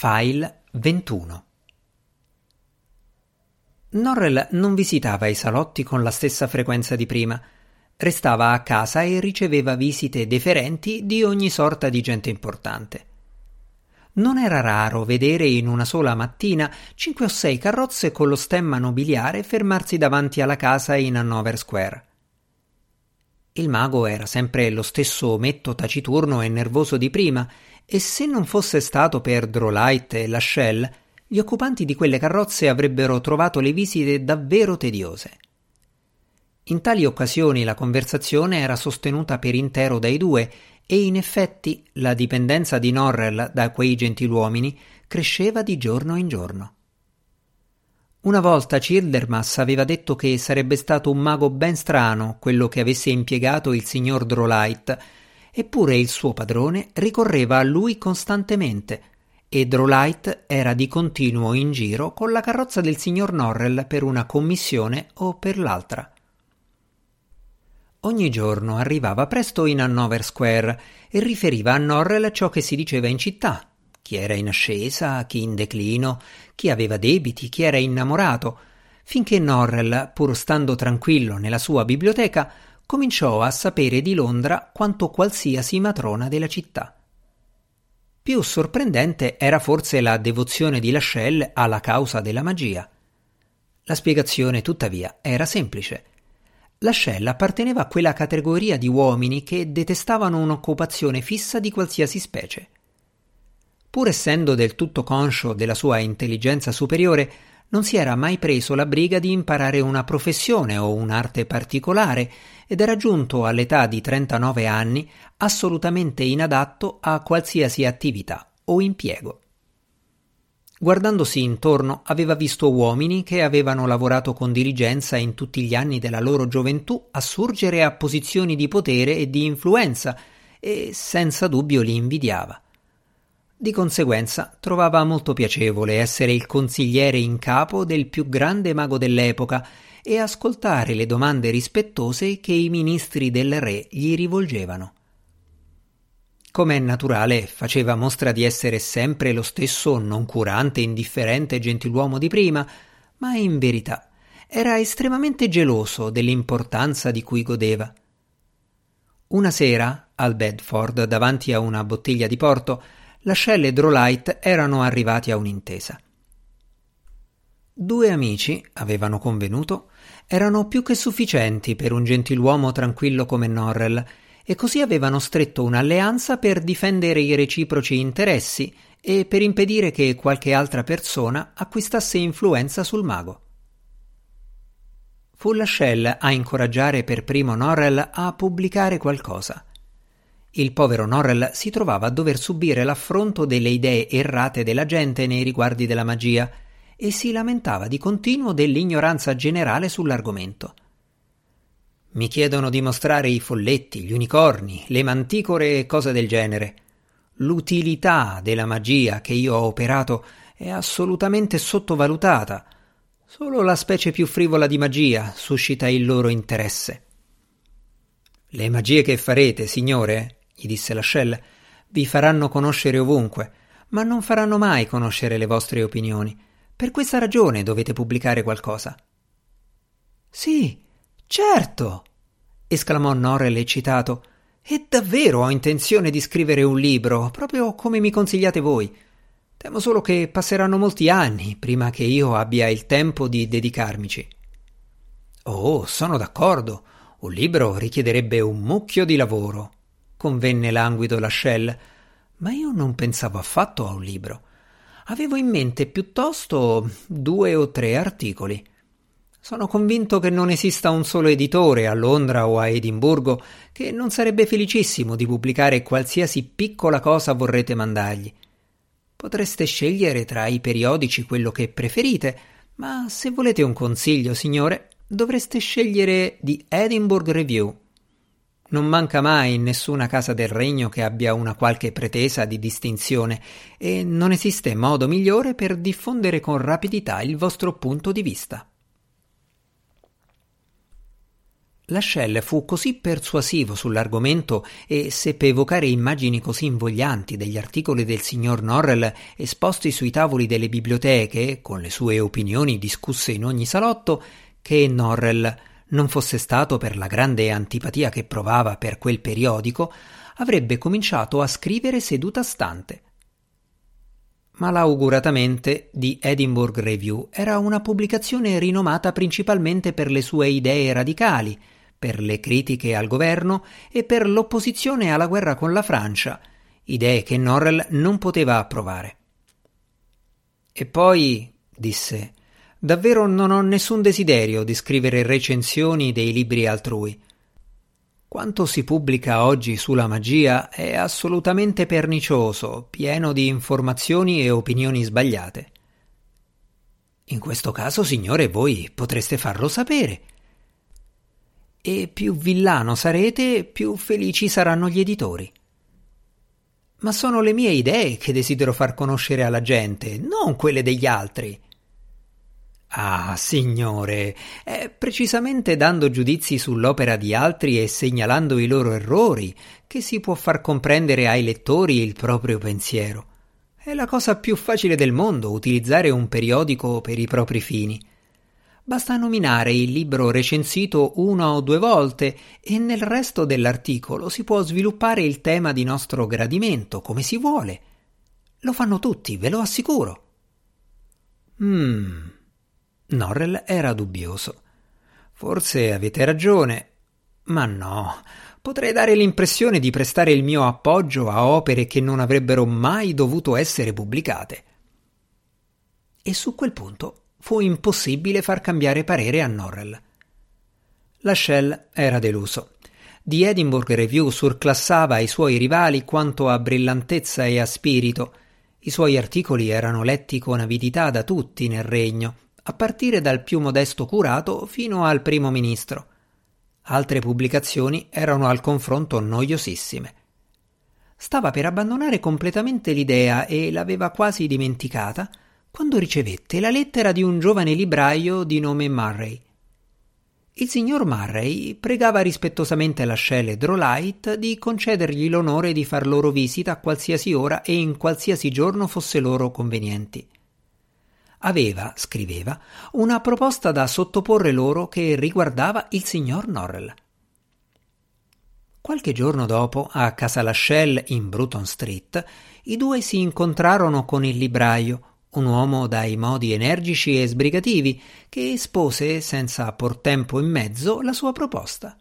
File 21 Norrell non visitava i salotti con la stessa frequenza di prima. Restava a casa e riceveva visite deferenti di ogni sorta di gente importante. Non era raro vedere in una sola mattina cinque o sei carrozze con lo stemma nobiliare fermarsi davanti alla casa in Hanover Square. Il mago era sempre lo stesso ometto taciturno e nervoso di prima, e se non fosse stato per Drolight e Lachelle, gli occupanti di quelle carrozze avrebbero trovato le visite davvero tediose. In tali occasioni la conversazione era sostenuta per intero dai due e in effetti la dipendenza di Norrell da quei gentiluomini cresceva di giorno in giorno. Una volta Childermas aveva detto che sarebbe stato un mago ben strano quello che avesse impiegato il signor Drolight, eppure il suo padrone ricorreva a lui costantemente, e Drolight era di continuo in giro con la carrozza del signor Norrell per una commissione o per l'altra. Ogni giorno arrivava presto in Hannover Square e riferiva a Norrell ciò che si diceva in città, chi era in ascesa, chi in declino, chi aveva debiti, chi era innamorato, finché Norrell, pur stando tranquillo nella sua biblioteca, cominciò a sapere di Londra quanto qualsiasi matrona della città. Più sorprendente era forse la devozione di Lachelle alla causa della magia. La spiegazione, tuttavia, era semplice. L'ascella apparteneva a quella categoria di uomini che detestavano un'occupazione fissa di qualsiasi specie. Pur essendo del tutto conscio della sua intelligenza superiore, non si era mai preso la briga di imparare una professione o un'arte particolare ed era giunto all'età di 39 anni assolutamente inadatto a qualsiasi attività o impiego. Guardandosi intorno aveva visto uomini che avevano lavorato con diligenza in tutti gli anni della loro gioventù a surgere a posizioni di potere e di influenza e senza dubbio li invidiava. Di conseguenza trovava molto piacevole essere il consigliere in capo del più grande mago dell'epoca e ascoltare le domande rispettose che i ministri del re gli rivolgevano. Come è naturale, faceva mostra di essere sempre lo stesso noncurante, indifferente gentiluomo di prima, ma in verità era estremamente geloso dell'importanza di cui godeva. Una sera, al Bedford, davanti a una bottiglia di porto, Lascelle e Drolight erano arrivati a un'intesa. Due amici, avevano convenuto, erano più che sufficienti per un gentiluomo tranquillo come Norrell, e così avevano stretto un'alleanza per difendere i reciproci interessi e per impedire che qualche altra persona acquistasse influenza sul mago. Fu Lachelle a incoraggiare per primo Norrell a pubblicare qualcosa. Il povero Norrell si trovava a dover subire l'affronto delle idee errate della gente nei riguardi della magia e si lamentava di continuo dell'ignoranza generale sull'argomento. Mi chiedono di mostrare i folletti, gli unicorni, le manticore e cose del genere. L'utilità della magia che io ho operato è assolutamente sottovalutata. Solo la specie più frivola di magia suscita il loro interesse. Le magie che farete, signore, gli disse Lascelle, vi faranno conoscere ovunque, ma non faranno mai conoscere le vostre opinioni. Per questa ragione dovete pubblicare qualcosa. Sì, Certo! esclamò Norrell eccitato. E davvero ho intenzione di scrivere un libro, proprio come mi consigliate voi. Temo solo che passeranno molti anni prima che io abbia il tempo di dedicarmici. Oh, sono d'accordo. Un libro richiederebbe un mucchio di lavoro, convenne languido Lascelle, ma io non pensavo affatto a un libro. Avevo in mente piuttosto due o tre articoli. Sono convinto che non esista un solo editore a Londra o a Edimburgo che non sarebbe felicissimo di pubblicare qualsiasi piccola cosa vorrete mandargli. Potreste scegliere tra i periodici quello che preferite, ma se volete un consiglio, signore, dovreste scegliere di Edinburgh Review. Non manca mai in nessuna casa del regno che abbia una qualche pretesa di distinzione e non esiste modo migliore per diffondere con rapidità il vostro punto di vista. Lascelles fu così persuasivo sull'argomento e seppe evocare immagini così invoglianti degli articoli del signor Norrell esposti sui tavoli delle biblioteche, con le sue opinioni discusse in ogni salotto, che Norrell, non fosse stato per la grande antipatia che provava per quel periodico, avrebbe cominciato a scrivere seduta stante. Malauguratamente di Edinburgh Review era una pubblicazione rinomata principalmente per le sue idee radicali, per le critiche al governo e per l'opposizione alla guerra con la Francia, idee che Norrell non poteva approvare. E poi, disse, davvero non ho nessun desiderio di scrivere recensioni dei libri altrui. Quanto si pubblica oggi sulla magia è assolutamente pernicioso, pieno di informazioni e opinioni sbagliate. In questo caso, signore, voi potreste farlo sapere e più villano sarete, più felici saranno gli editori. Ma sono le mie idee che desidero far conoscere alla gente, non quelle degli altri. Ah, signore, è precisamente dando giudizi sull'opera di altri e segnalando i loro errori che si può far comprendere ai lettori il proprio pensiero. È la cosa più facile del mondo utilizzare un periodico per i propri fini. Basta nominare il libro recensito una o due volte e nel resto dell'articolo si può sviluppare il tema di nostro gradimento come si vuole. Lo fanno tutti, ve lo assicuro. Mmm. Norrell era dubbioso. Forse avete ragione, ma no. Potrei dare l'impressione di prestare il mio appoggio a opere che non avrebbero mai dovuto essere pubblicate. E su quel punto fu impossibile far cambiare parere a Norrell. La era deluso. The Edinburgh Review surclassava i suoi rivali quanto a brillantezza e a spirito. I suoi articoli erano letti con avidità da tutti nel regno, a partire dal più modesto curato fino al primo ministro. Altre pubblicazioni erano al confronto noiosissime. Stava per abbandonare completamente l'idea e l'aveva quasi dimenticata quando ricevette la lettera di un giovane libraio di nome Murray. Il signor Murray pregava rispettosamente la Shell e Drolight di concedergli l'onore di far loro visita a qualsiasi ora e in qualsiasi giorno fosse loro convenienti. Aveva, scriveva, una proposta da sottoporre loro che riguardava il signor Norrell. Qualche giorno dopo, a casa Lascelles in Bruton Street, i due si incontrarono con il libraio, un uomo dai modi energici e sbrigativi, che espose, senza por tempo in mezzo, la sua proposta.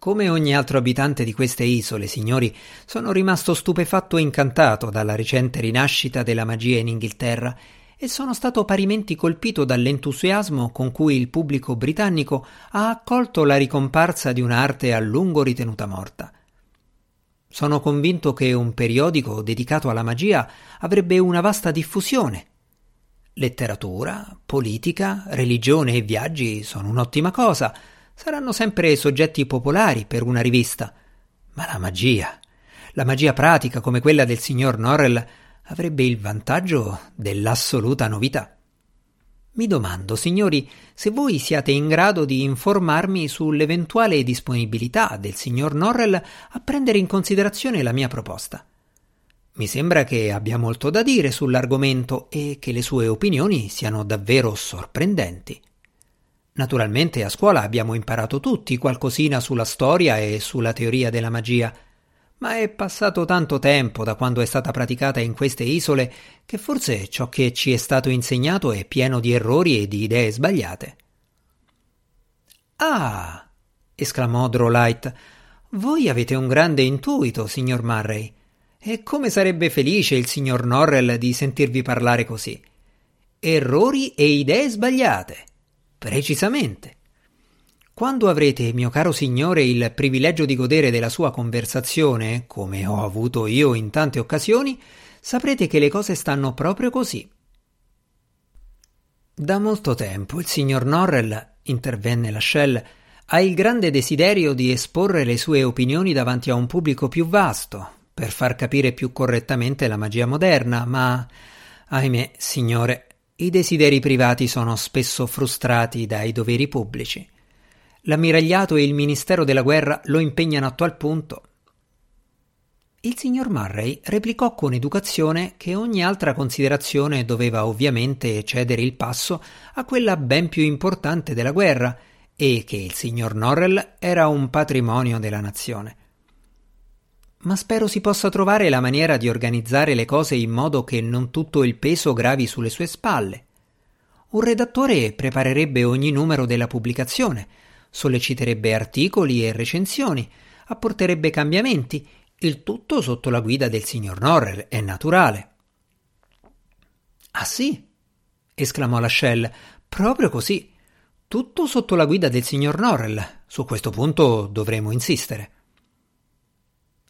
Come ogni altro abitante di queste isole, signori, sono rimasto stupefatto e incantato dalla recente rinascita della magia in Inghilterra e sono stato parimenti colpito dall'entusiasmo con cui il pubblico britannico ha accolto la ricomparsa di un'arte a lungo ritenuta morta. Sono convinto che un periodico dedicato alla magia avrebbe una vasta diffusione. Letteratura, politica, religione e viaggi sono un'ottima cosa, saranno sempre soggetti popolari per una rivista. Ma la magia, la magia pratica come quella del signor Norrell, avrebbe il vantaggio dell'assoluta novità. Mi domando, signori, se voi siate in grado di informarmi sull'eventuale disponibilità del signor Norrell a prendere in considerazione la mia proposta. Mi sembra che abbia molto da dire sull'argomento e che le sue opinioni siano davvero sorprendenti. Naturalmente a scuola abbiamo imparato tutti qualcosina sulla storia e sulla teoria della magia, ma è passato tanto tempo da quando è stata praticata in queste isole che forse ciò che ci è stato insegnato è pieno di errori e di idee sbagliate. Ah! esclamò Drolight. Voi avete un grande intuito, signor Murray. E come sarebbe felice il signor Norrell di sentirvi parlare così. Errori e idee sbagliate. Precisamente. Quando avrete, mio caro signore, il privilegio di godere della sua conversazione, come ho avuto io in tante occasioni, saprete che le cose stanno proprio così. Da molto tempo il signor Norrell, intervenne la Shell, ha il grande desiderio di esporre le sue opinioni davanti a un pubblico più vasto, per far capire più correttamente la magia moderna, ma, ahimè, signore, I desideri privati sono spesso frustrati dai doveri pubblici. L'ammiragliato e il Ministero della Guerra lo impegnano a tal punto. Il signor Murray replicò con educazione che ogni altra considerazione doveva ovviamente cedere il passo a quella ben più importante della guerra e che il signor Norrell era un patrimonio della nazione ma spero si possa trovare la maniera di organizzare le cose in modo che non tutto il peso gravi sulle sue spalle. Un redattore preparerebbe ogni numero della pubblicazione, solleciterebbe articoli e recensioni, apporterebbe cambiamenti, il tutto sotto la guida del signor Norrell, è naturale. Ah sì? esclamò Lascelles, proprio così. Tutto sotto la guida del signor Norrell. Su questo punto dovremo insistere.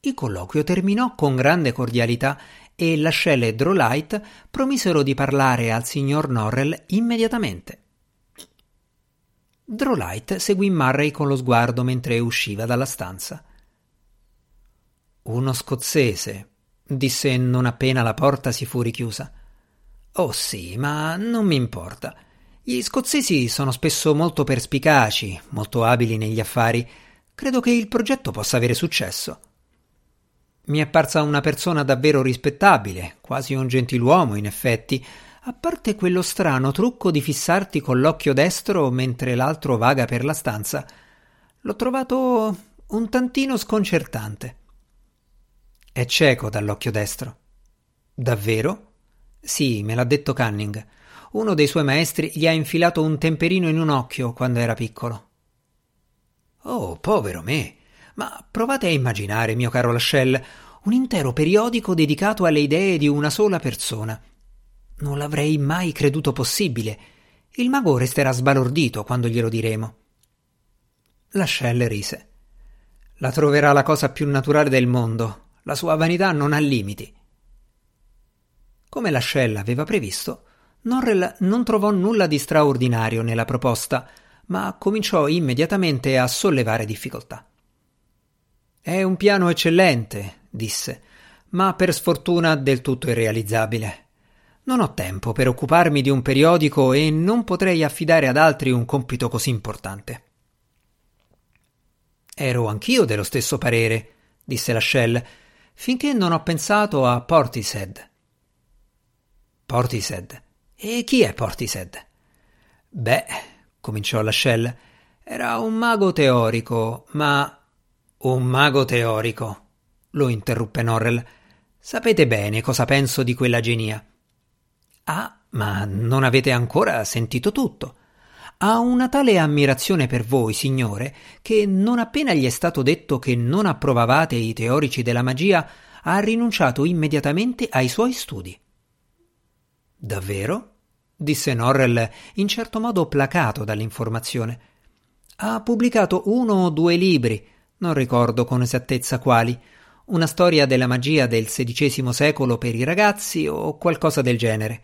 Il colloquio terminò con grande cordialità e Lascelle e Drolight promisero di parlare al signor Norrell immediatamente. Drolight seguì Murray con lo sguardo mentre usciva dalla stanza. Uno scozzese, disse non appena la porta si fu richiusa. Oh sì, ma non mi importa. Gli scozzesi sono spesso molto perspicaci, molto abili negli affari. Credo che il progetto possa avere successo. Mi è parsa una persona davvero rispettabile, quasi un gentiluomo, in effetti, a parte quello strano trucco di fissarti con l'occhio destro mentre l'altro vaga per la stanza. L'ho trovato un tantino sconcertante. È cieco dall'occhio destro. Davvero? Sì, me l'ha detto Canning. Uno dei suoi maestri gli ha infilato un temperino in un occhio quando era piccolo. Oh, povero me! Ma provate a immaginare, mio caro Lascelles, un intero periodico dedicato alle idee di una sola persona. Non l'avrei mai creduto possibile. Il mago resterà sbalordito quando glielo diremo. Lascelles rise. La troverà la cosa più naturale del mondo. La sua vanità non ha limiti. Come Lascelles aveva previsto, Norrell non trovò nulla di straordinario nella proposta, ma cominciò immediatamente a sollevare difficoltà. È un piano eccellente, disse, ma per sfortuna del tutto irrealizzabile. Non ho tempo per occuparmi di un periodico e non potrei affidare ad altri un compito così importante. Ero anch'io dello stesso parere, disse Lascelles, finché non ho pensato a Portishead. Portishead? E chi è Portishead? Beh, cominciò Lascelles, era un mago teorico, ma un mago teorico, lo interruppe Norrell. Sapete bene cosa penso di quella genia. Ah, ma non avete ancora sentito tutto. Ha una tale ammirazione per voi, signore, che non appena gli è stato detto che non approvavate i teorici della magia, ha rinunciato immediatamente ai suoi studi. Davvero? disse Norrell, in certo modo placato dall'informazione. Ha pubblicato uno o due libri, non ricordo con esattezza quali, una storia della magia del XVI secolo per i ragazzi o qualcosa del genere.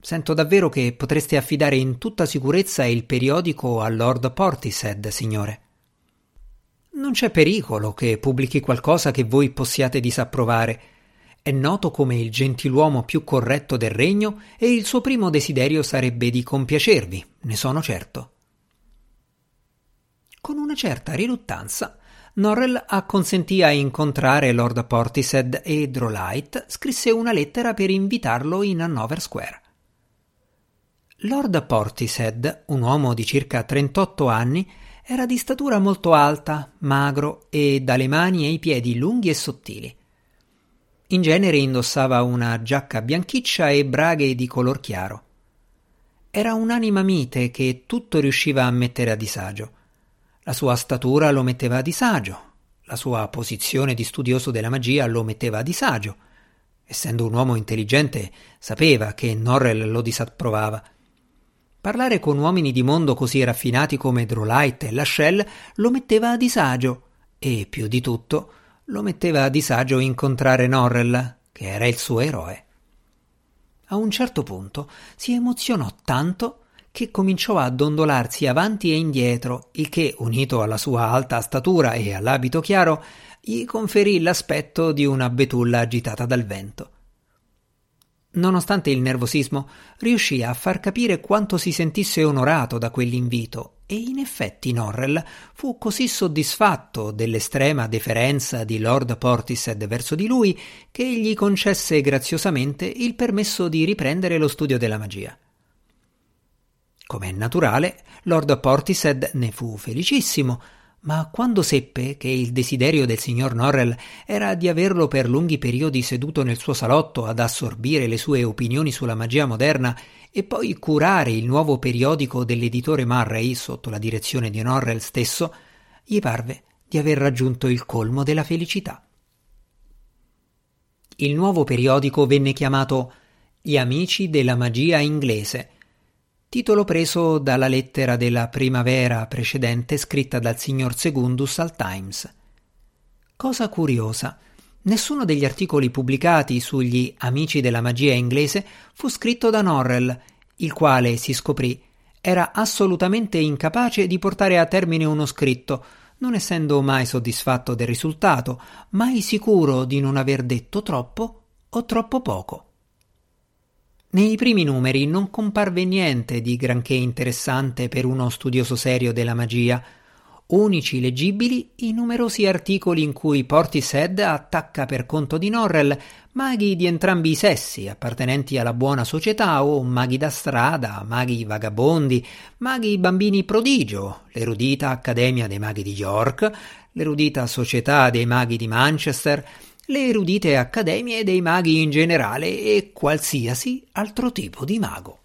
Sento davvero che potreste affidare in tutta sicurezza il periodico a Lord Portishead, signore. Non c'è pericolo che pubblichi qualcosa che voi possiate disapprovare. È noto come il gentiluomo più corretto del regno e il suo primo desiderio sarebbe di compiacervi, ne sono certo. Con una certa riluttanza Norrell acconsentì a incontrare Lord Portishead e Drolight scrisse una lettera per invitarlo in Hanover Square. Lord Portishead, un uomo di circa 38 anni, era di statura molto alta, magro e dalle mani e i piedi lunghi e sottili. In genere indossava una giacca bianchiccia e braghe di color chiaro. Era un'anima mite che tutto riusciva a mettere a disagio. La sua statura lo metteva a disagio, la sua posizione di studioso della magia lo metteva a disagio. Essendo un uomo intelligente, sapeva che Norrell lo disapprovava. Parlare con uomini di mondo così raffinati come Drolight e Lascelles lo metteva a disagio e, più di tutto, lo metteva a disagio incontrare Norrell, che era il suo eroe. A un certo punto si emozionò tanto che cominciò a dondolarsi avanti e indietro, il che, unito alla sua alta statura e all'abito chiaro, gli conferì l'aspetto di una betulla agitata dal vento. Nonostante il nervosismo, riuscì a far capire quanto si sentisse onorato da quell'invito e in effetti Norrell fu così soddisfatto dell'estrema deferenza di Lord Portishead verso di lui che gli concesse graziosamente il permesso di riprendere lo studio della magia. Come è naturale, Lord Portishead ne fu felicissimo, ma quando seppe che il desiderio del signor Norrell era di averlo per lunghi periodi seduto nel suo salotto ad assorbire le sue opinioni sulla magia moderna e poi curare il nuovo periodico dell'editore Murray sotto la direzione di Norrell stesso, gli parve di aver raggiunto il colmo della felicità. Il nuovo periodico venne chiamato Gli amici della magia inglese titolo preso dalla lettera della primavera precedente scritta dal signor Segundus al Times. Cosa curiosa, nessuno degli articoli pubblicati sugli amici della magia inglese fu scritto da Norrell, il quale, si scoprì, era assolutamente incapace di portare a termine uno scritto, non essendo mai soddisfatto del risultato, mai sicuro di non aver detto troppo o troppo poco. Nei primi numeri non comparve niente di granché interessante per uno studioso serio della magia, unici leggibili i numerosi articoli in cui Portishead attacca per conto di Norrell maghi di entrambi i sessi, appartenenti alla buona società o maghi da strada, maghi vagabondi, maghi bambini prodigio, l'erudita Accademia dei Maghi di York, l'erudita Società dei Maghi di Manchester, le erudite accademie dei maghi in generale e qualsiasi altro tipo di mago.